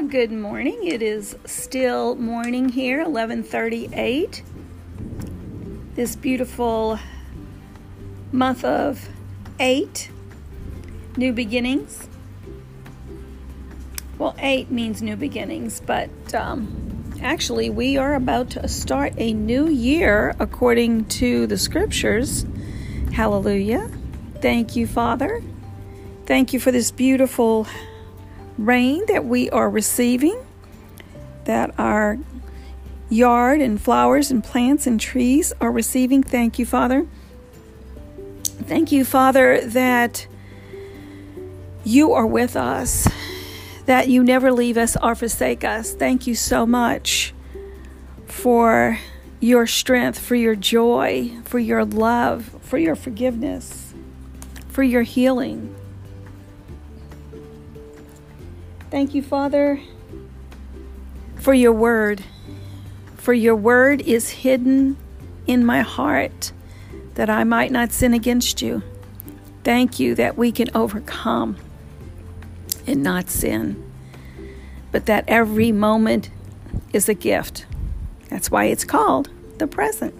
good morning. It is still morning here, 11:38. This beautiful month of 8 new beginnings. Well, 8 means new beginnings, but um, actually we are about to start a new year according to the scriptures. Hallelujah. Thank you, Father. Thank you for this beautiful rain that we are receiving, that our yard and flowers and plants and trees are receiving. Thank you, Father. Thank you, Father, that you are with us, that you never leave us or forsake us. Thank you so much for your strength, for your joy, for your love, for your forgiveness, for your healing. Thank you, Father, for your word. For your word is hidden in my heart that I might not sin against you. Thank you that we can overcome and not sin, but that every moment is a gift. That's why it's called the present.